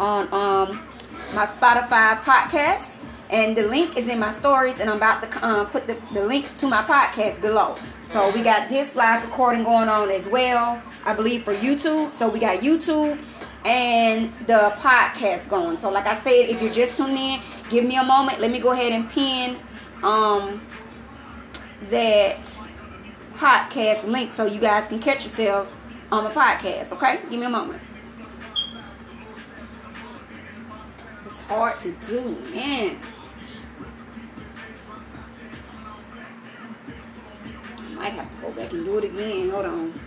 on um my Spotify podcast. And the link is in my stories, and I'm about to um, put the, the link to my podcast below. So we got this live recording going on as well, I believe, for YouTube. So we got YouTube and the podcast going. So like I said, if you're just tuning in, give me a moment. Let me go ahead and pin um that podcast link so you guys can catch yourselves on the podcast. Okay, give me a moment. Hard to do, man. I might have to go back and do it again. Hold on.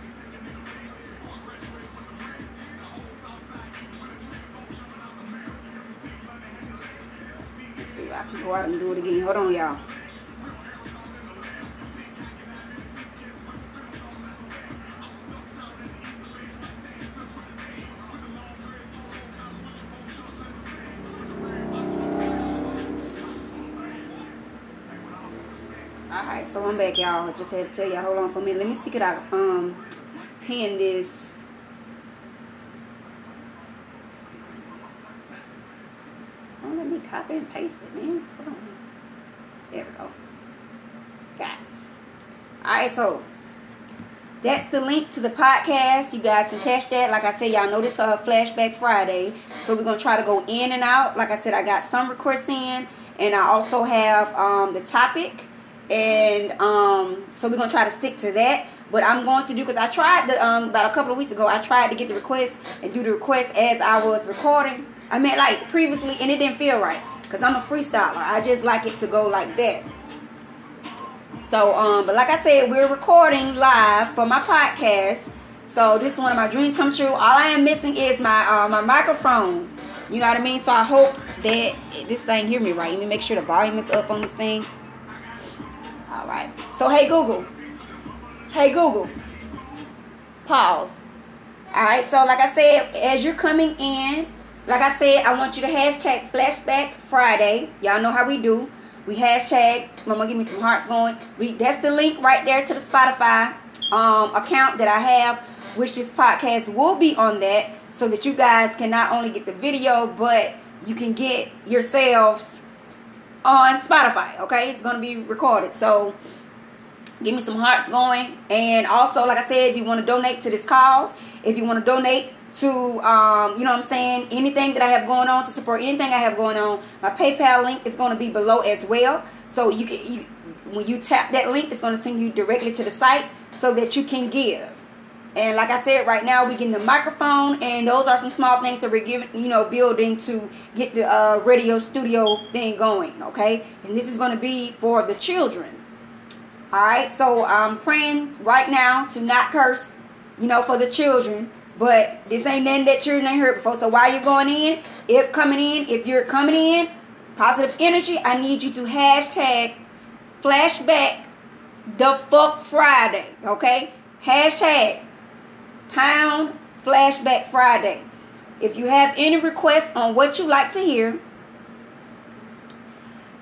Let's see if I can go out and do it again. Hold on, y'all. Alright, so I'm back, y'all. Just had to tell y'all, hold on for a minute. Let me see could I um pin this. Don't let me copy and paste it, man. There we go. Got it. Alright, so that's the link to the podcast. You guys can catch that. Like I said, y'all know this uh flashback Friday. So we're gonna try to go in and out. Like I said, I got some requests in, and I also have um the topic and um, so we're gonna try to stick to that. But I'm going to do because I tried the um, about a couple of weeks ago. I tried to get the request and do the request as I was recording. I meant like previously, and it didn't feel right because I'm a freestyler. I just like it to go like that. So, um, but like I said, we're recording live for my podcast. So this is one of my dreams come true. All I am missing is my uh, my microphone. You know what I mean? So I hope that this thing hear me right. Let me make sure the volume is up on this thing. All right. So, hey, Google. Hey, Google. Pause. All right. So, like I said, as you're coming in, like I said, I want you to hashtag Flashback Friday. Y'all know how we do. We hashtag. Mama, give me some hearts going. We that's the link right there to the Spotify um, account that I have, which this podcast will be on that, so that you guys can not only get the video, but you can get yourselves on Spotify. Okay, it's gonna be recorded. So give me some hearts going. And also, like I said, if you want to donate to this cause, if you want to donate to um, you know what I'm saying, anything that I have going on to support anything I have going on, my PayPal link is gonna be below as well. So you can you when you tap that link, it's gonna send you directly to the site so that you can give. And like I said, right now we getting the microphone, and those are some small things that we're giving, you know, building to get the uh, radio studio thing going. Okay, and this is going to be for the children. All right, so I'm praying right now to not curse, you know, for the children. But this ain't nothing that children ain't heard before. So while you're going in, if coming in, if you're coming in, positive energy, I need you to hashtag flashback the fuck Friday. Okay, hashtag Pound Flashback Friday. If you have any requests on what you like to hear,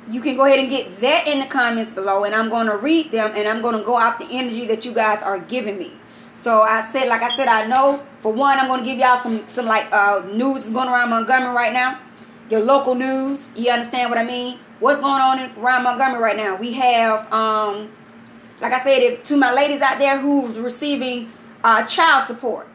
you can go ahead and get that in the comments below, and I'm going to read them, and I'm going to go off the energy that you guys are giving me. So I said, like I said, I know for one, I'm going to give y'all some some like uh, news going around Montgomery right now, your local news. You understand what I mean? What's going on around Montgomery right now? We have, um, like I said, if to my ladies out there who's receiving uh, child support.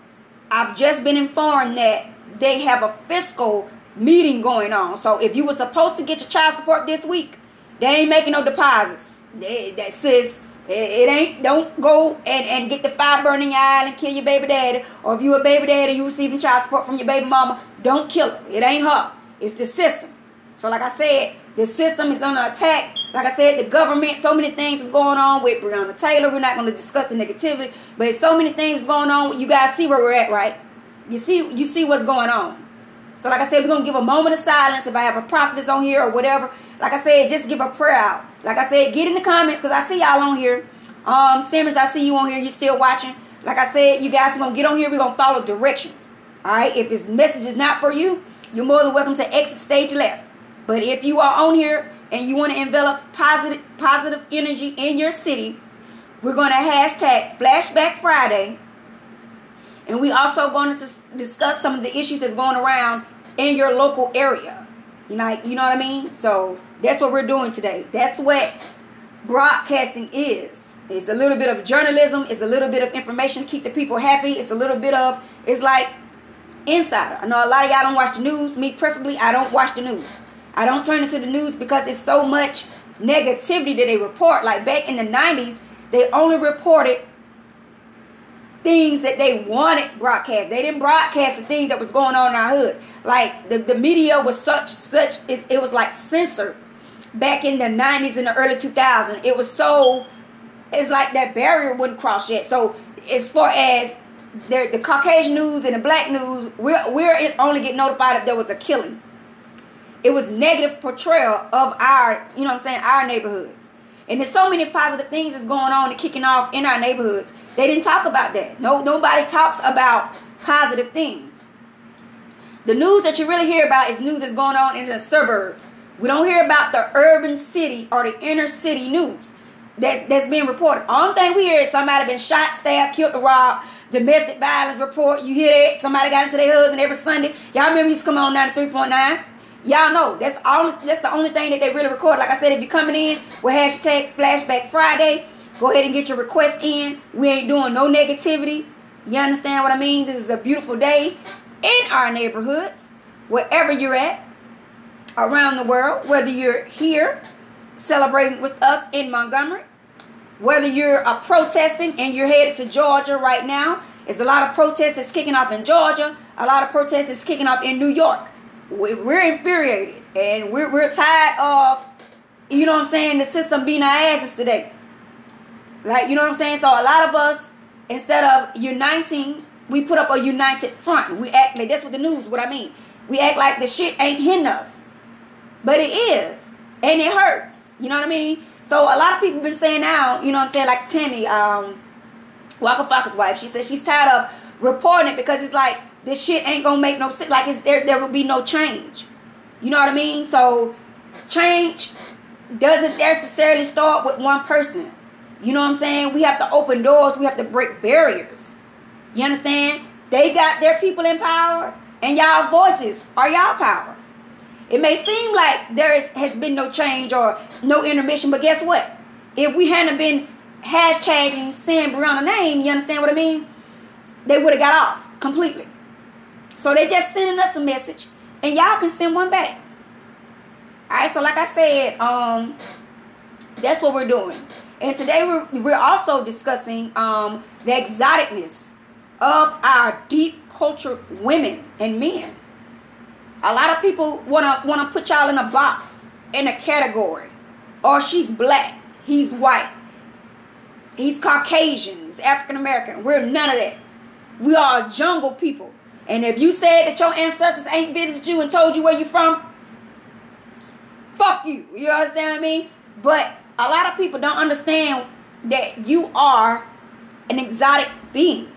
I've just been informed that they have a fiscal meeting going on. So if you were supposed to get your child support this week, they ain't making no deposits. They, that says it, ain't. Don't go and, and get the fire burning eye and kill your baby daddy. Or if you a baby daddy, you receiving child support from your baby mama, don't kill her. It ain't her. It's the system. So like I said, the system is under attack like I said, the government, so many things are going on with Breonna Taylor. We're not going to discuss the negativity, but so many things going on. You guys see where we're at, right? You see, you see what's going on. So, like I said, we're gonna give a moment of silence. If I have a prophetess on here or whatever, like I said, just give a prayer out. Like I said, get in the comments because I see y'all on here. Um, Simmons, I see you on here. You're still watching? Like I said, you guys are gonna get on here. We're gonna follow directions. All right. If this message is not for you, you're more than welcome to exit stage left. But if you are on here and you want to envelop positive positive energy in your city, we're going to hashtag Flashback Friday. And we also going to discuss some of the issues that's going around in your local area. You know, you know what I mean? So that's what we're doing today. That's what broadcasting is. It's a little bit of journalism. It's a little bit of information to keep the people happy. It's a little bit of, it's like insider. I know a lot of y'all don't watch the news. Me, preferably, I don't watch the news. I don't turn into the news because it's so much negativity that they report. Like back in the 90s, they only reported things that they wanted broadcast. They didn't broadcast the things that was going on in our hood. Like the, the media was such such it, it was like censored back in the 90s and the early 2000s. It was so it's like that barrier wouldn't cross yet. So as far as the, the Caucasian news and the black news, we're we're only get notified if there was a killing. It was negative portrayal of our, you know what I'm saying, our neighborhoods. And there's so many positive things that's going on and kicking off in our neighborhoods. They didn't talk about that. No, nobody talks about positive things. The news that you really hear about is news that's going on in the suburbs. We don't hear about the urban city or the inner city news that, that's being reported. Only thing we hear is somebody been shot, stabbed, killed, or robbed. Domestic violence report. You hear that? Somebody got into their husband every Sunday. Y'all remember used to come on 93.9? Y'all know that's all. That's the only thing that they really record. Like I said, if you're coming in with hashtag Flashback Friday, go ahead and get your request in. We ain't doing no negativity. You understand what I mean? This is a beautiful day in our neighborhoods, wherever you're at, around the world. Whether you're here celebrating with us in Montgomery, whether you're uh, protesting and you're headed to Georgia right now. There's a lot of protests that's kicking off in Georgia. A lot of protests that's kicking off in New York we're infuriated and we're, we're tired of, you know what I'm saying, the system being our asses today. Like, you know what I'm saying? So a lot of us, instead of uniting, we put up a united front. We act like, that's what the news, what I mean. We act like the shit ain't hitting us. But it is. And it hurts. You know what I mean? So a lot of people been saying now, you know what I'm saying, like Tammy, um, Waka Flocka's wife, she says she's tired of reporting it because it's like this shit ain't gonna make no sense. Like there, there will be no change. You know what I mean? So change doesn't necessarily start with one person. You know what I'm saying? We have to open doors. We have to break barriers. You understand? They got their people in power, and y'all voices are y'all power. It may seem like there is, has been no change or no intermission, but guess what? If we hadn't been hashtagging saying Breonna name, you understand what I mean? They would have got off completely. So they just sending us a message, and y'all can send one back. All right. So like I said, um, that's what we're doing. And today we're we're also discussing um the exoticness of our deep culture women and men. A lot of people wanna wanna put y'all in a box, in a category. Or she's black, he's white, he's Caucasian, he's African American. We're none of that. We are jungle people. And if you said that your ancestors ain't visited you and told you where you're from, fuck you. You understand what I mean? But a lot of people don't understand that you are an exotic being.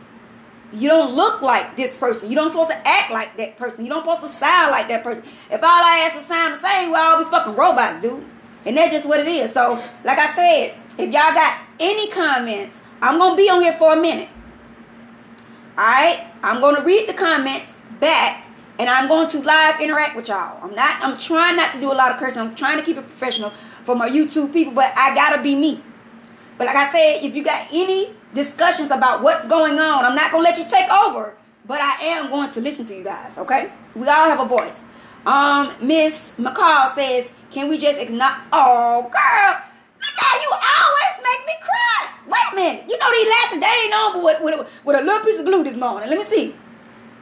You don't look like this person. You don't supposed to act like that person. You don't supposed to sound like that person. If all I ask for sound the same, we'll all be fucking robots, dude. And that's just what it is. So, like I said, if y'all got any comments, I'm gonna be on here for a minute. Alright? I'm to read the comments back and I'm going to live interact with y'all. I'm not I'm trying not to do a lot of cursing. I'm trying to keep it professional for my YouTube people, but I got to be me. But like I said, if you got any discussions about what's going on, I'm not to let you take over, but I am going to listen to you guys, okay? We all have a voice. Um Miss McCall says, "Can we just ignore Oh, girl, how you always make me cry." Wait a minute. You know these lashes, they ain't on with, with, with a little piece of glue this morning. Let me see.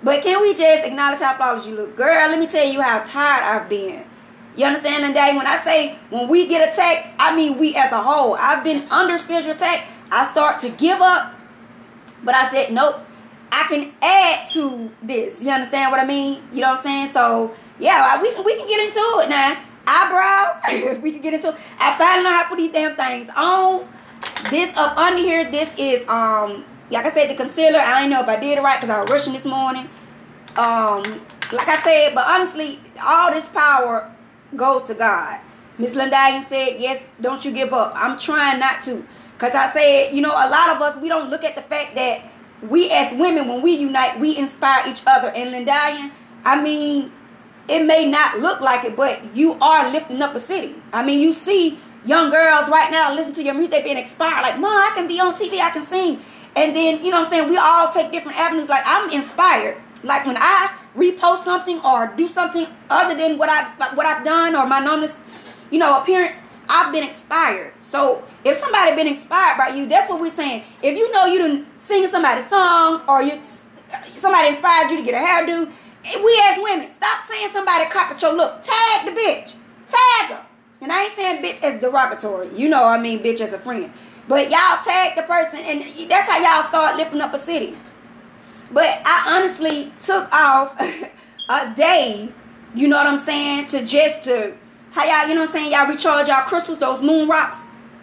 But can we just acknowledge how flawless you look? Girl, let me tell you how tired I've been. You understand, and When I say when we get attacked, I mean we as a whole. I've been under spiritual attack. I start to give up. But I said, nope. I can add to this. You understand what I mean? You know what I'm saying? So yeah, we can we can get into it now. Eyebrows, we can get into. I finally know how to put these damn things on. This up under here, this is um like I said, the concealer. I didn't know if I did it right because I was rushing this morning. Um, like I said, but honestly, all this power goes to God. Miss Lindalian said, "Yes, don't you give up." I'm trying not to, cause I said, you know, a lot of us we don't look at the fact that we as women, when we unite, we inspire each other. And Lindalian, I mean, it may not look like it, but you are lifting up a city. I mean, you see young girls right now listen to your music, they being inspired. Like, Mom, I can be on TV, I can sing. And then, you know what I'm saying? We all take different avenues. Like, I'm inspired. Like, when I repost something or do something other than what, I, what I've done or my normal, you know, appearance, I've been inspired. So if somebody been inspired by you, that's what we're saying. If you know you didn't sing somebody's song or you somebody inspired you to get a hairdo, we as women, stop saying somebody copied your look. Tag the bitch. Tag her. And I ain't saying bitch as derogatory. You know I mean bitch as a friend. But y'all tag the person and that's how y'all start lifting up a city. But I honestly took off a day, you know what I'm saying, to just to how y'all, you know what I'm saying, y'all recharge y'all crystals, those moon rocks.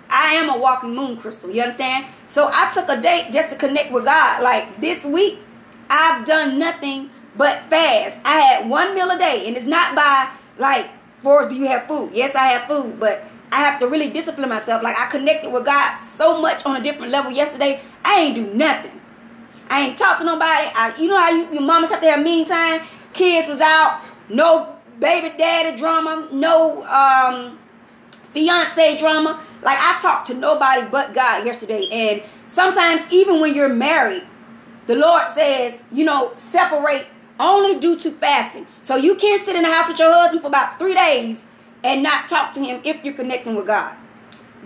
I am a walking moon crystal, you understand? So I took a date just to connect with God. Like this week, I've done nothing but fast. I had one meal a day, and it's not by like, for do you have food? Yes, I have food, but I have to really discipline myself. Like I connected with God so much on a different level yesterday. I ain't do nothing. I ain't talk to nobody. I, you know how you, your mamas have to have mean time. Kids was out. No baby daddy drama. No um, fiance drama. Like I talked to nobody but God yesterday. And sometimes even when you're married, the Lord says, you know, separate only due to fasting. So you can't sit in the house with your husband for about three days and not talk to him if you're connecting with God.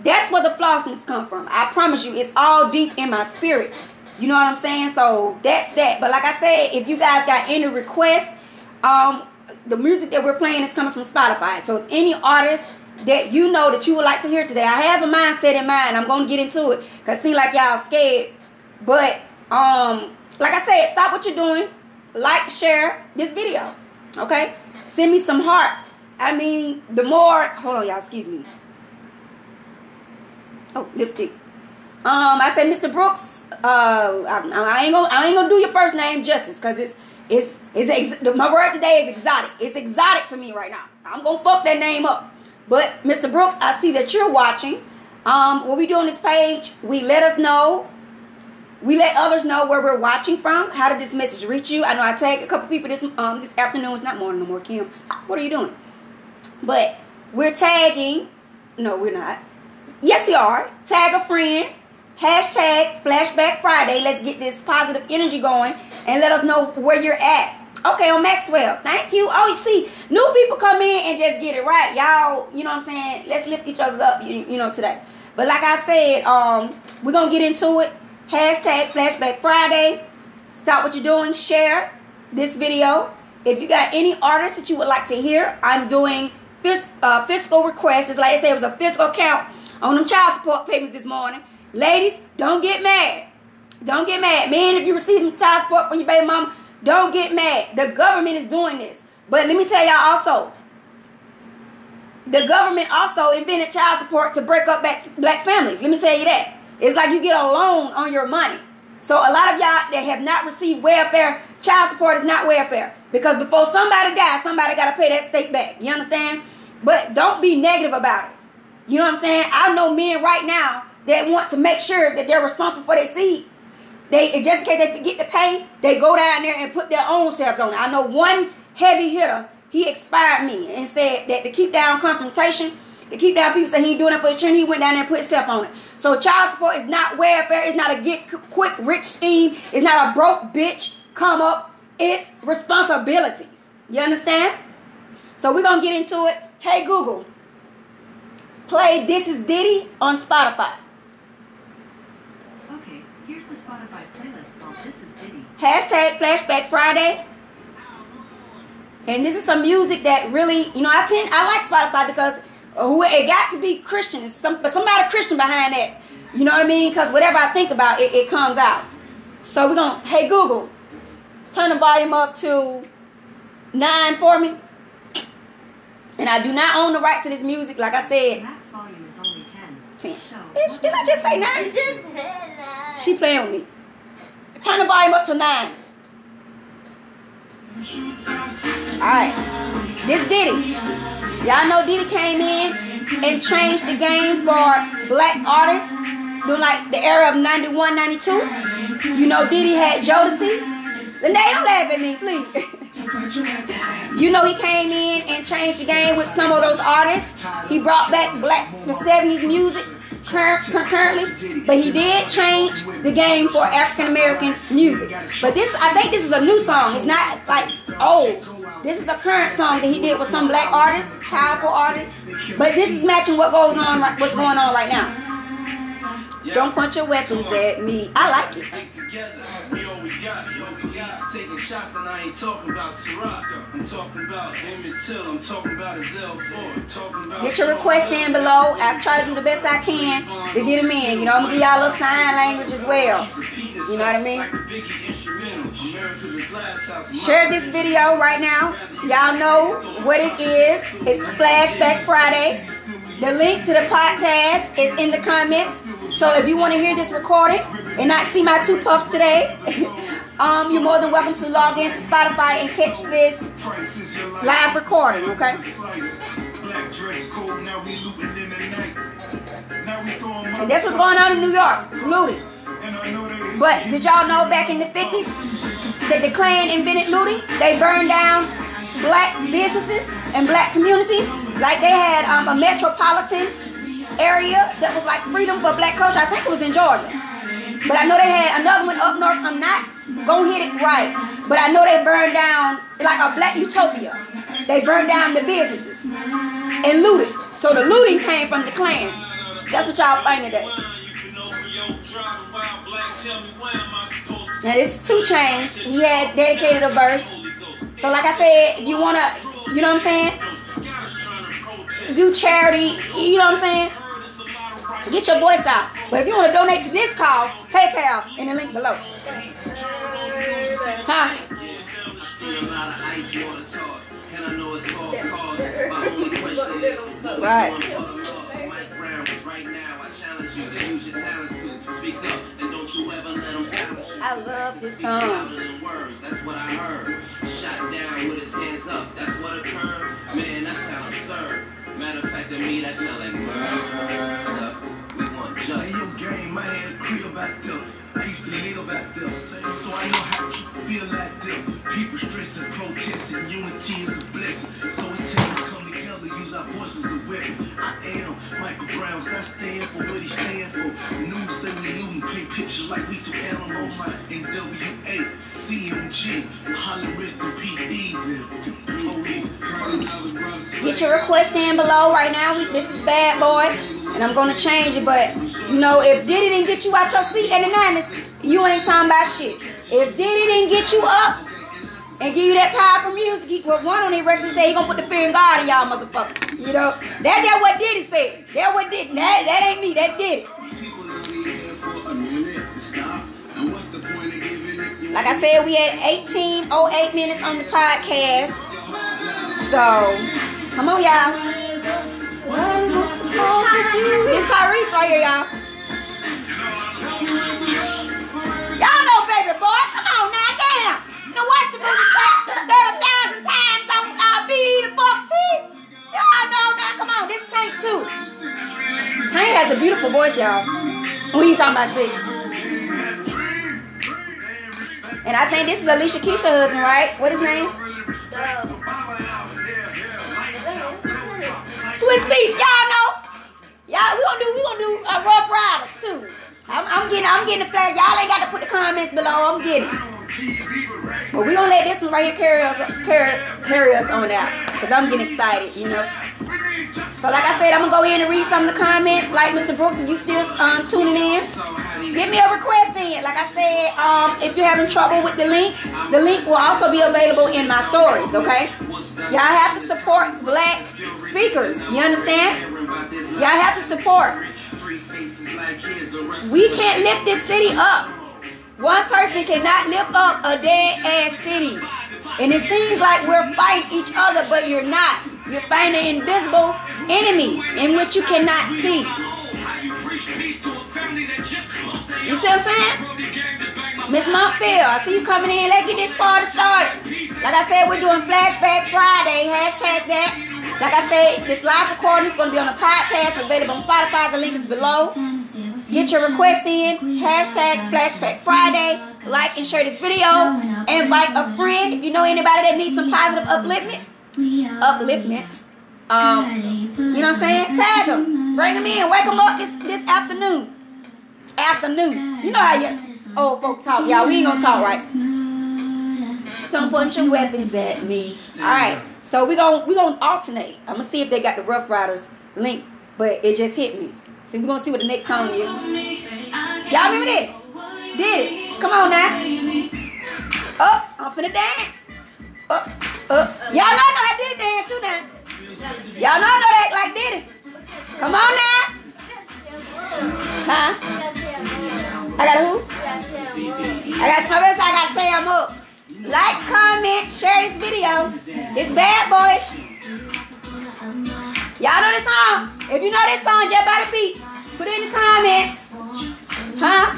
That's where the flossiness come from. I promise you, it's all deep in my spirit. You know what I'm saying? So that's that. But like I said, if you guys got any requests, um, the music that we're playing is coming from Spotify. So if any artist that you know that you would like to hear today, I have a mindset in mind. I'm gonna get into it because seems like y'all scared. But um, like I said, stop what you're doing like, share this video. Okay? Send me some hearts. I mean, the more. Hold on, y'all. Excuse me. Oh, lipstick. Um, I said, Mr. Brooks. Uh, I, I, ain't gonna, I ain't gonna do your first name justice because it's, it's, it's. Ex- my word today is exotic. It's exotic to me right now. I'm gonna fuck that name up. But Mr. Brooks, I see that you're watching. Um, what we do on this page, we let us know we let others know where we're watching from. How did this message reach you? I know I tagged a couple people this um this afternoon. It's not morning no more, Kim. What are you doing? But we're tagging. No, we're not. Yes, we are. Tag a friend. Hashtag Flashback Friday. Let's get this positive energy going and let us know where you're at. Okay, on Maxwell. Thank you. Oh, you see, new people come in and just get it right. Y'all, you know what I'm saying? Let's lift each other up, you, you know, today. But like I said, um, we're gonna get into it. Hashtag Flashback Friday. Stop what you're doing. Share this video. If you got any artists that you would like to hear, I'm doing fis- uh, fiscal requests. It's like I said, it was a fiscal count on them child support payments this morning. Ladies, don't get mad. Don't get mad. Man, if you receive child support from your baby mom, don't get mad. The government is doing this. But let me tell y'all also, the government also invented child support to break up black families. Let me tell you that. It's like you get a loan on your money. So a lot of y'all that have not received welfare, child support is not welfare. Because before somebody dies, somebody got to pay that state back. You understand? But don't be negative about it. You know what I'm saying? I know men right now that want to make sure that they're responsible for their seed. They just in case they forget to pay, they go down there and put their own selves on it. I know one heavy hitter, he expired me and said that to keep down confrontation, to keep down people say he ain't doing it for his children, he went down there and put himself on it. So child support is not welfare. It's not a get quick rich scheme. It's not a broke bitch come up. It's responsibilities. You understand? So we're gonna get into it. Hey Google, play This Is Diddy on Spotify. Okay, here's the Spotify playlist called This Is Diddy. Hashtag Flashback Friday. And this is some music that really, you know, I tend I like Spotify because who it got to be Christian, some but somebody Christian behind that. You know what I mean? Because whatever I think about, it, it comes out. So we're gonna, hey Google, turn the volume up to nine for me. And I do not own the rights to this music, like I said. Max volume is only 10. 10. So, Bitch, did I just say nine? She just said nine. She playing with me. Turn the volume up to nine. Alright. This Diddy. Y'all know Diddy came in and changed the game for black artists during like the era of 91, 92. You know Diddy had Jodeci. Lene, don't laugh at me, please. You know he came in and changed the game with some of those artists. He brought back black the 70s music concurrently, but he did change the game for African American music. But this, I think this is a new song. It's not like old. This is a current song that he did with some black artists, powerful artists. But this is matching what goes on, what's going on right now. Don't point your weapons at me. I like it together. We all we got. Yo, police taking shots, and I ain't talking about Ciroc. I'm talking about Emmett Till. I'm talking about. Talking about get your request in below. I try to do the best I can to get them in. You know, I'm gonna give y'all a little sign language as well. You know what I mean? Share this video right now. Y'all know what it is. It's Flashback Friday. The link to the podcast is in the comments. So if you want to hear this recording and not see my two puffs today, um, you're more than welcome to log into Spotify and catch this live recording, okay? And that's what's going on in New York. It's looting. But did y'all know back in the 50s that the Klan invented looting? They burned down black businesses and black communities. Like they had um, a metropolitan area that was like freedom for black culture. I think it was in Georgia. But I know they had another one up north. I'm not gonna hit it right. But I know they burned down like a black utopia. They burned down the businesses and looted. So the looting came from the Klan. That's what y'all find today. Now this is 2 Chainz. He had dedicated a verse. So like I said, if you wanna, you know what I'm saying? Do charity, you know what I'm saying? Get your voice out. But if you want to donate to this cause, PayPal in the link below. Huh? Right. I love this song. That's what I heard. Shot down with his hands up. That's what occurred. Man, that sounds absurd. Matter of fact, to me, that sounds like murder. We want justice. Hey, your game, I had a crib out there. I used to live out there, so I know how to feel out there. People stressing, protesting, unity is a blessing. So it's time to come together, use our voices as a weapon. I am Michael Brown, I stand for what he stand for. News we looting, paint pictures like we some animals. NWA, CMG, holler rest in peace, easy. Get your request in below right now. This is Bad Boy, and I'm gonna change it. But you know, if Diddy didn't get you out your seat in the '90s, you ain't talking about shit. If Diddy didn't get you up and give you that powerful music, he, well, one on his records say he gonna put the fear in God in y'all motherfuckers. You know, that's just what Diddy say. That what did that that ain't me. That did it. Like I said, we had 1808 minutes on the podcast. So, come on, y'all. It's Tyrese right here, y'all. Y'all know, baby boy. Come on now, damn. Now watch the movie 30,000 times on uh, be the fuck Y'all know now. Come on, this Tank too. Tank has a beautiful voice, y'all. Who you talking about, six? And I think this is Alicia Keys' husband, right? What his name? Swizz Beatz, y'all know. Y'all, we gonna do we gonna do uh, Ruff Ryders too. I'm, I'm getting I'm getting the flag. Y'all ain't got to put the comments below. I'm getting. But we gonna let this one right here carry us carry, carry us on out. Cause I'm getting excited, you know. So like I said, I'm gonna go in and read some of the comments. Like Mr. Brooks, if you still um, tuning in, give me a request in. Like I said, um, if you're having trouble with the link, the link will also be available in my stories. Okay, y'all have to support black speakers. You understand? Y'all have to support. We can't lift this city up. One person cannot lift up a dead ass city. And it seems like we're fighting each other, but you're not. You're fighting an invisible enemy in which you cannot see. You see what I'm saying? Miss Montfield, I see you coming in. Let's get this party started. Like I said, we're doing Flashback Friday. Hashtag that. Like I said, this live recording is going to be on the podcast, available on Spotify. The link is below. Get your request in. Hashtag Flashback Friday. like and share this video. And invite a friend if you know anybody that needs some positive upliftment. Upliftment. Um, you know what I'm saying? Tag them. Bring them in. Wake them up this, this afternoon. Afternoon. You know how you old folk talk, y'all. We ain't gonna talk right. Don't point your weapons at me. Alright. So we gonna we gonna alternate. I'm gonna see if they got the Ruff Ryders link, but it just hit me. We're gonna see what the next song is. Y'all remember that? Did it? Come on now. Up, I'm finna dance. Up, up. Y'all know I know I did dance too now. Y'all know I know that like did it. Come on now. Huh? I got who? I got my best. I got I'm up. Like, comment, share this video. It's bad boys. Y'all know this song? If you know this song, just by the beat, put it in the comments. Huh?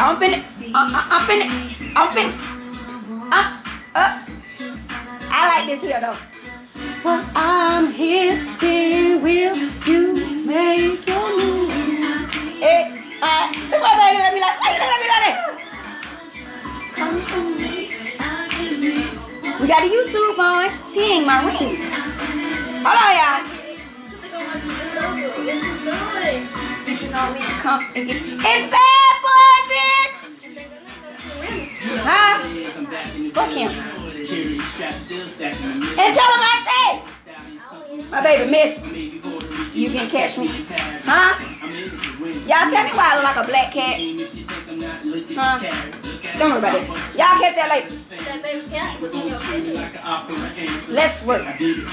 I'm finna, uh, I'm finna, I'm finna, uh, uh. I like this here though. Well, I'm here, will you make your move? Hey, uh, look my baby, let me like, why you at me like that? Come to me. We got a YouTube going. Seeing my ring. Hold on, y'all. Bitch, on me to come and get. It's bad boy, bitch. Huh? Fuck him. And tell him I said, my baby miss. You can catch me. Huh? Y'all tell me why I look like a black cat. Huh? Don't worry about it. Y'all catch that later. Let's work.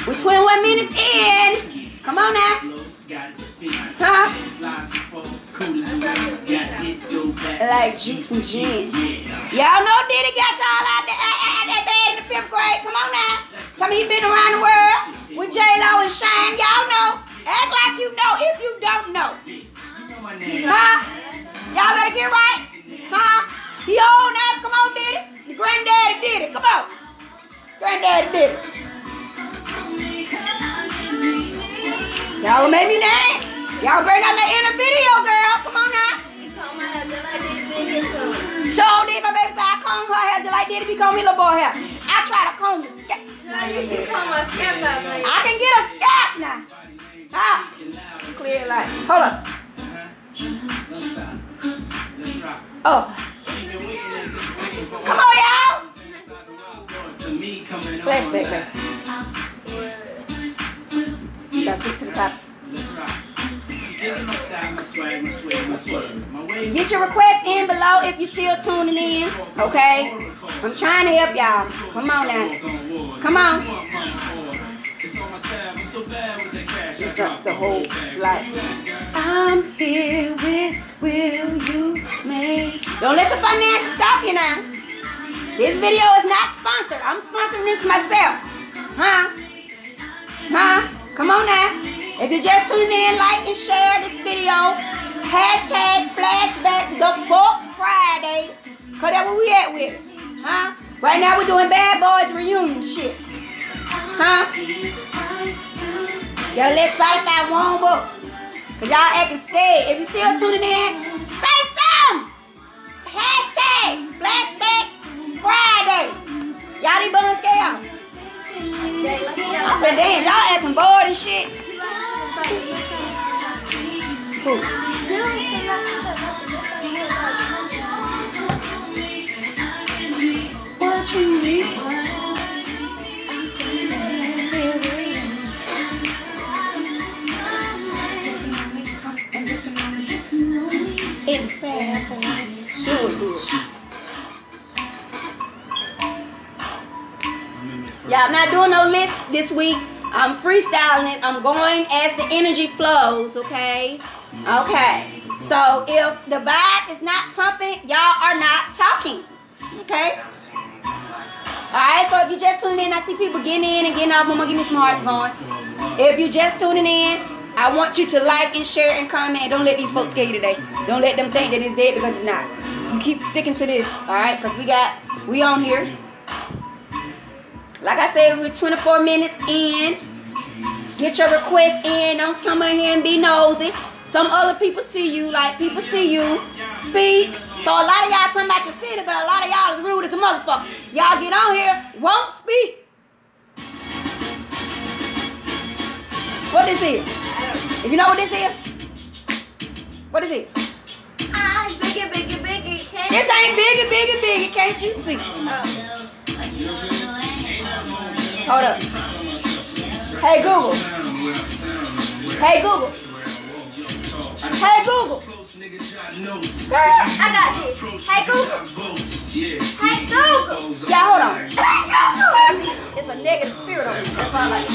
We're 21 minutes in. Come on now. Huh? Like juice and gin. Y'all know Diddy got y'all out there at that bed in the fifth grade. Come on now. Some of you been around the world with J-Lo and Shyne. Y'all know. Act like you know if you don't know. Huh? Y'all better get right. Huh? He old now. Come on, Diddy. The granddaddy did it. Come on. Granddaddy did it. Y'all made me dance. Y'all bring out that inner video, girl. Come on now. This, his did my baby say I comb her hair just like Diddy be combing little boy hair. I try to comb the scalp. No, you can call my scalp out, man. I can get a scalp now. Huh? Clear light. Hold up. Oh. Come on, y'all. Flashback, baby. You stick to the top. Get your request in below if you're still tuning in. Okay? I'm trying to help y'all. Come on now. Come on. Let's drop the whole lot. I'm here with will you make. Don't let your finances stop you now. This video is not sponsored. I'm sponsoring this myself. Huh? Huh? Come on now. If you're just tuning in, like and share this video. Hashtag flashback the fuck Friday. Cause that's where we at with it. Huh? Right now we're doing Bad Boys reunion shit. Huh? Y'all let Spotify warm up. Cause y'all acting scared. If you're still tuning in, say something. Hashtag flashback Friday. Y'all need bun scale. Been dance. Y'all acting bored and shit. What you need? I'm not doing no list this week. I'm freestyling it. I'm going as the energy flows, okay? Okay. So if the vibe is not pumping, y'all are not talking. Okay? Alright, so if you just tuning in, I see people getting in and getting off. Mama, give me some hearts going. If you just tuning in, I want you to like and share and comment. Don't let these folks scare you today. Don't let them think that it's dead because it's not. You keep sticking to this, alright? Because we got, we on here. Like I said, we're 24 minutes in. Get your request in. Don't come in here and be nosy. Some other people see you, like people see you speak. So a lot of y'all talking about your city, but a lot of y'all is rude as a motherfucker. Y'all get on here, won't speak. What is it? If you know what this is, what is it? Ah, bigger, bigger, bigger. Can't This ain't biggie, biggie, biggie. Can't you see? Hold up. Hey Google. Hey Google. Hey Google. Girl. I got this. Hey, Google. Hey, Google. Yeah, hold on. It's a negative spirit on me. That's why I like to.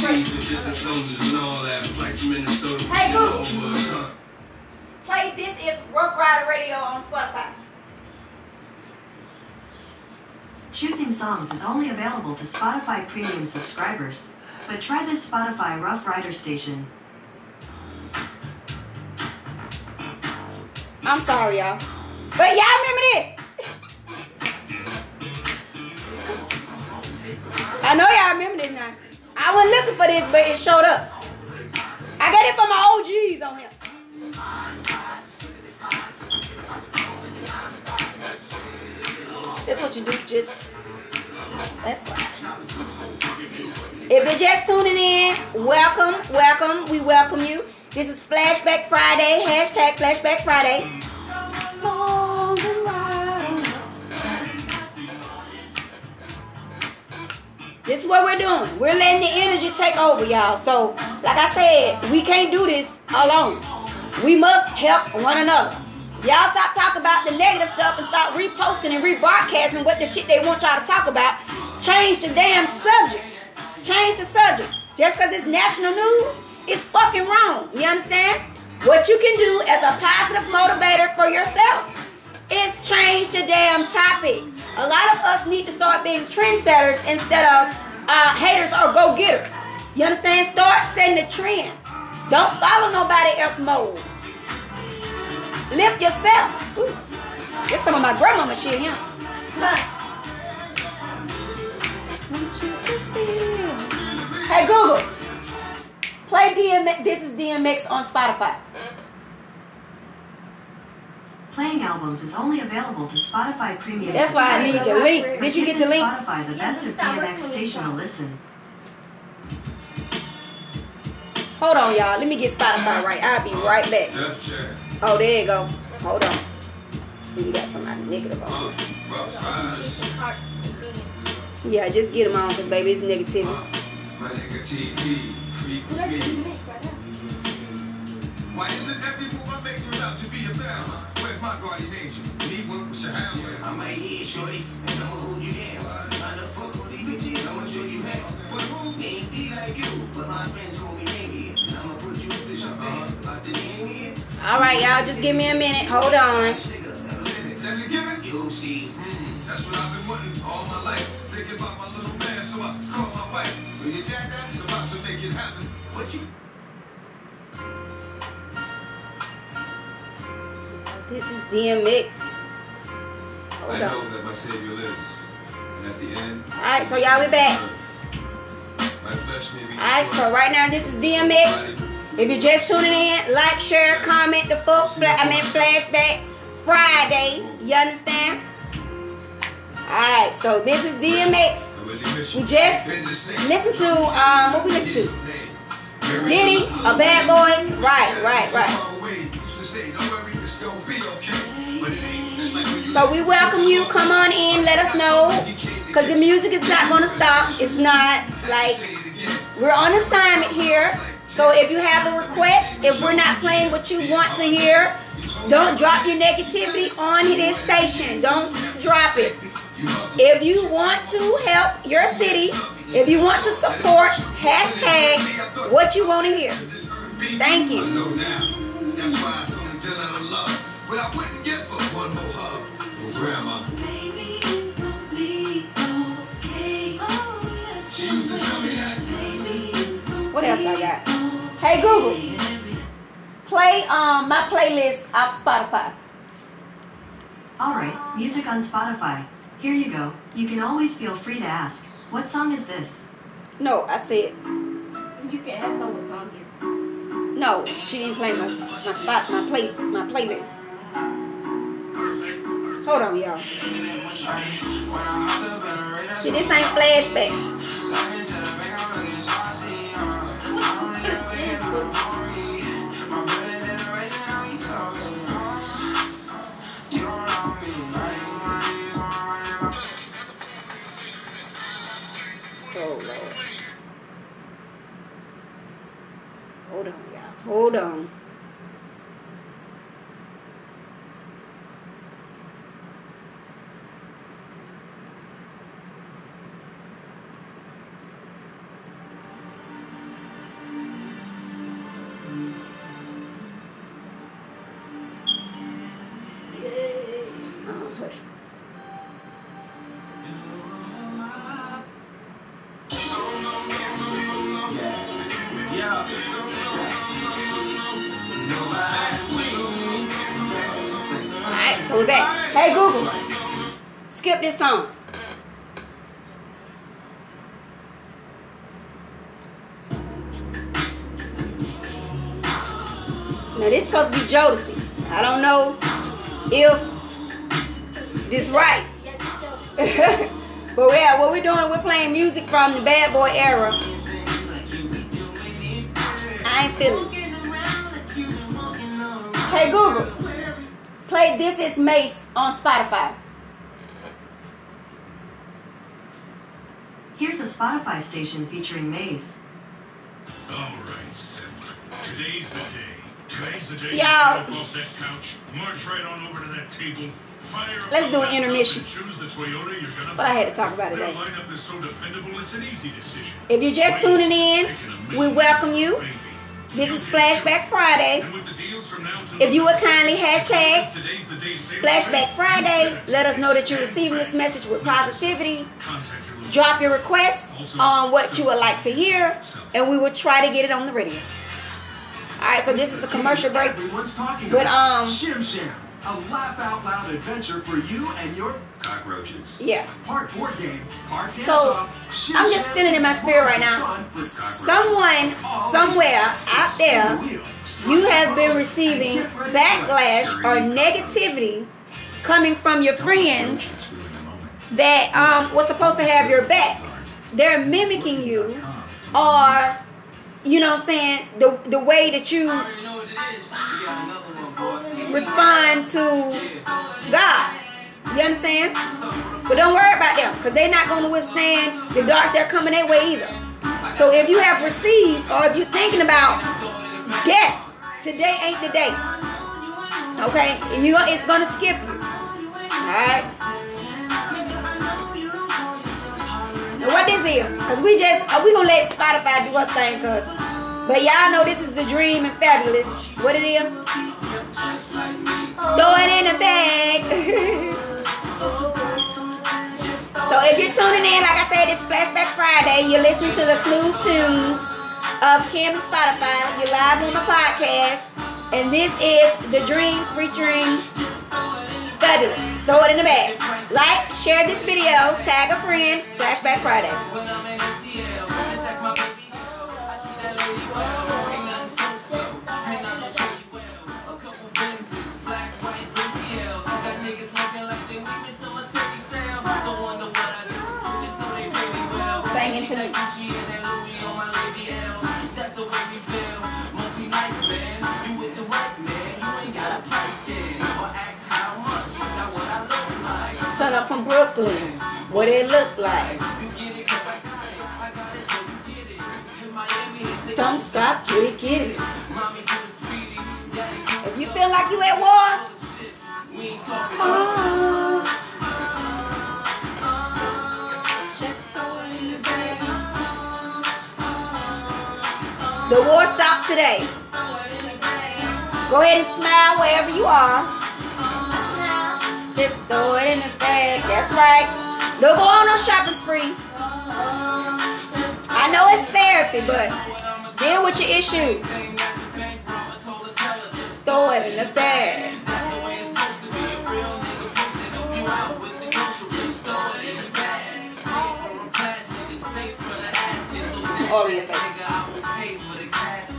Hey Google. Play This Is Ruff Ryder Radio on Spotify. Choosing songs is only available to Spotify Premium subscribers. But try this Spotify Ruff Ryder station. I'm sorry, y'all. But y'all remember this? I know y'all remember this now. I wasn't looking for this, but it showed up. I got it from my OGs on here. That's what you do, just that's right. If you're just tuning in, welcome, welcome. We welcome you. This is Flashback Friday, hashtag Flashback Friday. This is what we're doing. We're letting the energy take over, y'all. So, like I said, we can't do this alone. We must help one another. Y'all stop talking about the negative stuff and start reposting and rebroadcasting what the shit they want y'all to talk about. Change the damn subject. Change the subject. Just because it's national news, it's fucking wrong. You understand? What you can do as a positive motivator for yourself is change the damn topic. A lot of us need to start being trendsetters instead of uh, haters or go getters. You understand? Start setting the trend. Don't follow nobody else mode. Lift yourself. Ooh. This some of my grandmama shit here. Hey Google, play DMX. This is DMX on Spotify. Playing albums is only available to Spotify Premium. That's why I need the link. Did you get the link? Spotify the best of DMX station to listen. Hold on, y'all. Let me get Spotify right. I'll be right back. Def Jam. Oh, there you go. Hold on. See, we got somebody negative on. here. Ruff Ryders. Yeah, just get them on, cause baby, it's negative. My nigga TP. Creep. Why is it that people I make turn out to be a bad? Where's my guardian angel? Need one with your hand with. I'm right here, shorty, and I'ma hold you down. Trying to fuck with these bitches, I'ma show you how. But who? Ain't be like you, but my friends All right, y'all, just give me a minute. Hold on. So I called my wife. Well, your dad dad's about to make it happen. What you? This is DMX. I Hold on. know that my Savior lives. And at the end, All right, so y'all, we back. Be All right, so right now this is DMX. If you're just tuning in, like, share, comment the full. I mean, flashback Friday. You understand? All right, so this is DMX. We just listen to um what we listen to. Diddy, a Bad Boys. Right, right, right. So we welcome you. Come on in. Let us know. Because the music is not to stop. It's not like we're on assignment here. So if you have a request, if we're not playing what you want to hear, don't drop your negativity on this station. Don't drop it. If you want to help your city, if you want to support, hashtag what you want to hear. Thank you. Hey Google, play um my playlist off Spotify. Alright, music on Spotify. Here you go. You can always feel free to ask, what song is this? No, I said You can ask her what song is. No, she didn't play my my spot, my play, my playlist. Hold on, y'all. See, this ain't flashback. Hold on. Oh, Hey Google, skip this song. Now this is supposed to be Jodeci. I don't know if this right. but yeah, what we're doing, we're playing music from the Bad Boy era. I ain't feeling. Hey Google, play This Is Mase on Spotify. Here's a Spotify station featuring Mase. All right, Seth. Today's the day. Today's the day. Yo. You jump off that couch, march right on over to that table, fire Let's do an intermission. Choose the Toyota you're gonna But I had to talk about it Their today. lineup is so dependable, it's an easy decision. If you're just Wait, tuning in, we welcome you. baby. This is Flashback. Friday. And with the deals from now till If you would kindly hashtag today's the day sale Flashback Friday, let us know that you're receiving this message with positivity. Contact your local Drop your request on what you would like to hear, and we will try to get it on the radio. All right, so this is a commercial break. But, um, Shim Sham, a laugh out loud adventure for you and your cockroaches. Yeah. Part board game, part So I'm just Sham feeling in my spirit right now. Someone somewhere out there, spin the wheel, strike you have been receiving and get ready for backlash or negativity coming from your friends that um, was supposed to have your back. They're mimicking you, or you know, what I'm saying the the way that you respond to God. You understand? But don't worry about them, because they're not going to withstand the darts that are coming their way either. So if you have received, or if you're thinking about death, today ain't the day. Okay, you it's gonna skip you. All right. And what this is, cause we just uh, we gonna let Spotify do her thing, cause. But y'all know this is the dream and Fabolous. What it is? Throw it in the bag. so if you're tuning in, like I said, it's Flashback Friday. You're listening to the smooth tunes of Kim and Spotify. You're live on my podcast. And this is The Dream featuring Fabolous. Throw it in the bag. Like, share this video, tag a friend, Flashback Friday. Up from Brooklyn. What it look like? Don't stop, get it, get it. If you feel like you at war. The war stops today. Go ahead and smile wherever you are. Just throw it in the bag. That's right. Don't go on no shopping spree. I know it's therapy, but deal with your issue. Throw it in the bag. Some oil in your face.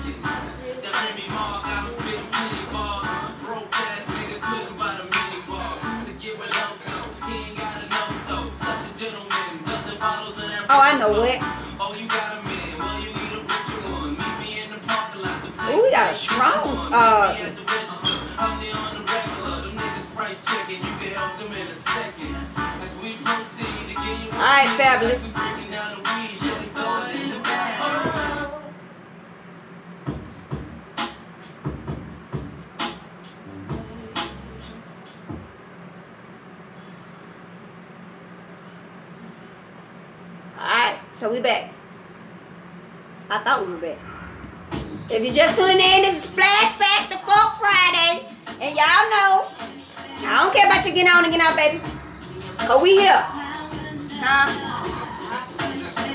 Lot. The Ooh, we got a strong uh All right, register. So we back. I thought we were back. If you're just tuning in, this is Flashback to Folk Friday. And y'all know, I don't care about you getting on and getting out, baby. Cause we here. Huh?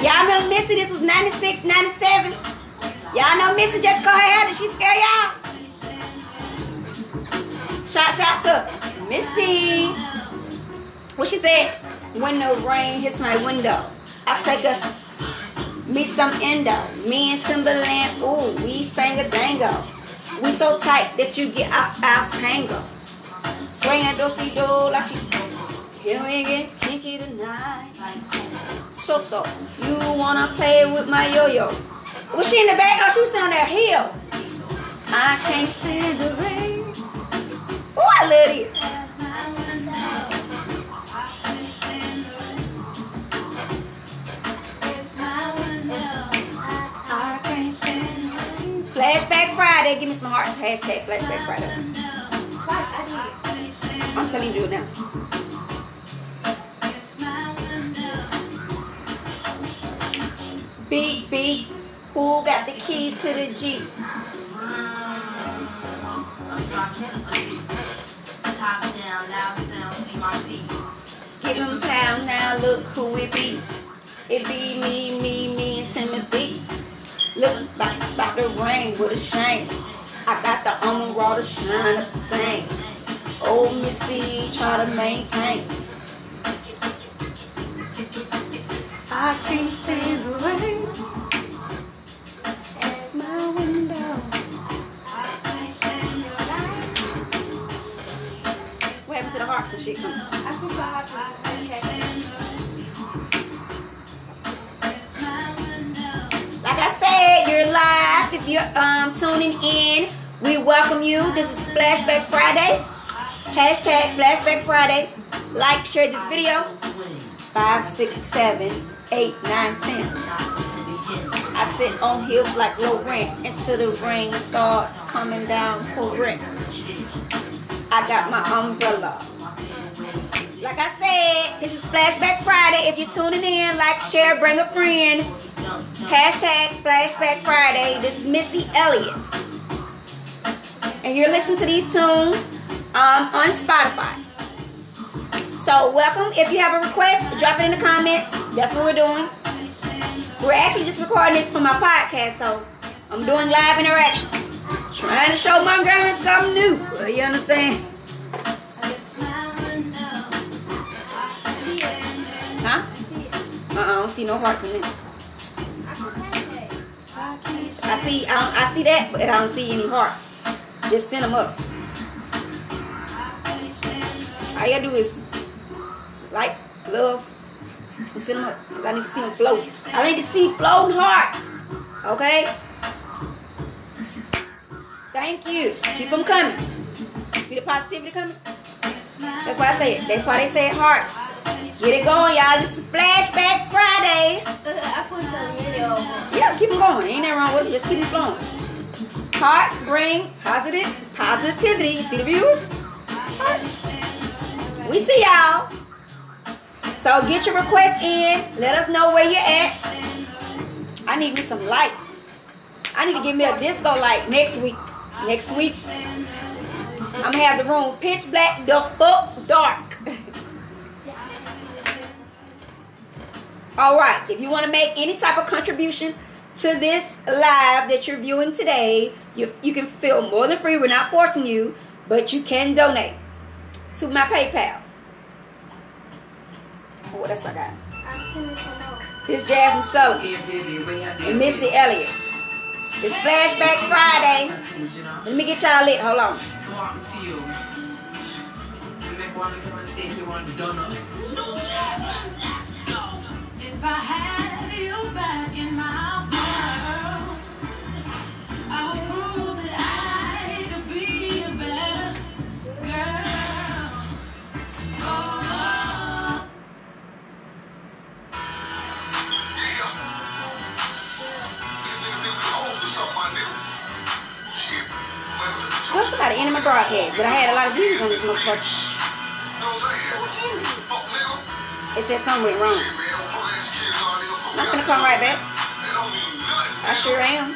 Y'all remember Missy? This was 96, 97. Y'all know Missy just go ahead. Did she scare y'all? Shouts out to Missy. What she said? When the rain hits my window, I take a me some endo. Me and Timbaland, ooh, we sang a dango. We so tight that you get us our tango. Swinging do si do like she. Here we get kinky tonight. So so, you wanna play with my yo yo? Was she in the back? Oh, she was on that hill. I can't stand the rain. Ooh, I love this. Flashback Friday. Give me some hearts. Hashtag Flashback Friday. I'm telling you now. Beep beep. Who got the keys to the Jeep? Give him pound now. Look who it be. It be me, me, me, and Timothy. Looks about, about to rain with a shame. I got the umbrella to shine up the same. Old Missy try to maintain. I can't stand the rain. It's my window. What happened to the hearts and shit? I Like you're live. If you're um, tuning in, we welcome you. This is Flashback Friday. Hashtag Flashback Friday. Like, share this video. Five, six, seven, eight, nine, ten. I sit on hills like low rent until the rain starts coming down for rent. I got my umbrella. Like I said, this is Flashback Friday. If you're tuning in, like, share, bring a friend. Hashtag Flashback Friday. This is Missy Elliott. And you're listening to these tunes um, on Spotify. So welcome. If you have a request, drop it in the comments. That's what we're doing. We're actually just recording this for my podcast, so I'm doing live interaction. Trying to show my girl something new. You understand? Huh? Uh-uh, I don't see no hearts in there. I see, I, I see that, but I don't see any hearts. Just send them up. All you gotta do is like, love, and send them up. Cause I need to see them float. I need to see floating hearts. Okay? Thank you. Keep them coming. See the positivity coming? That's why I say it. That's why they say hearts. Get it going, y'all. This is Flashback Friday. I put some video. Yeah, keep it going. Ain't nothing wrong with it. Just keep it flowing. Hearts bring positive positivity. You see the views? Hearts. We see y'all. So get your request in. Let us know where you're at. I need me some lights. I need to give me a disco light next week. Next week, I'm gonna have the room pitch black, the fuck dark. All right. If you want to make any type of contribution to this live that you're viewing today, you you can feel more than free. We're not forcing you, but you can donate to my PayPal. Oh, what else I got? I sent it some more. This Jazmine Sullivan and Missy Elliott. It's Flashback Friday. Let me get y'all lit. Hold on. So welcome to you. You make one come on stage, you want donuts. If I had you back in my world, I would prove that I could be a better girl. What's somebody ending my broadcast? But I had a lot of views on this motherfucker. It said something went wrong. I'm gonna come right back. I sure am.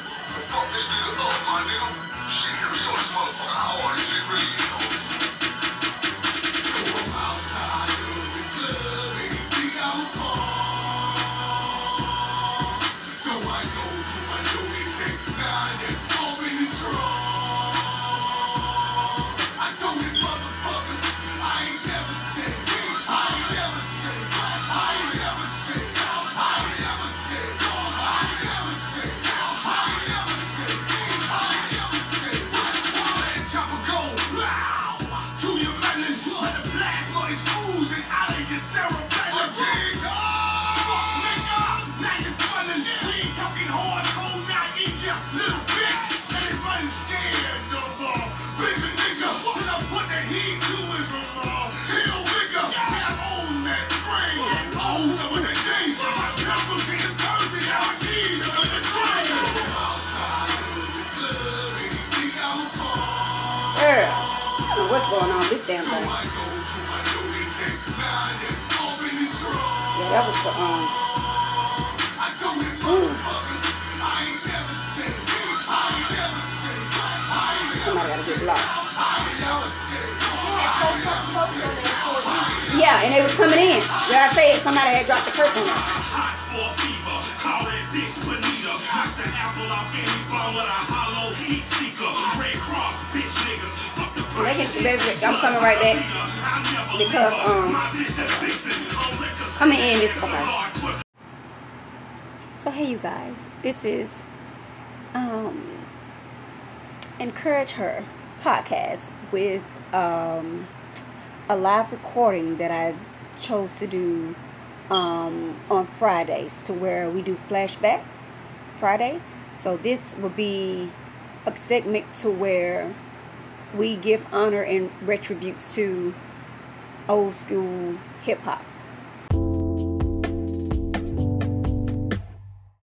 Ain't never stay. I ain't never Somebody gotta get blocked. Yeah, and they was coming in. Yeah, I said somebody had dropped the curse on them. I'm coming right back because um coming in this okay. So hey you guys, this is um encourage her podcast with um a live recording that I chose to do um on Fridays to where we do flashback Friday. So this will be a segment to where we give honor and retributes to old school hip hop.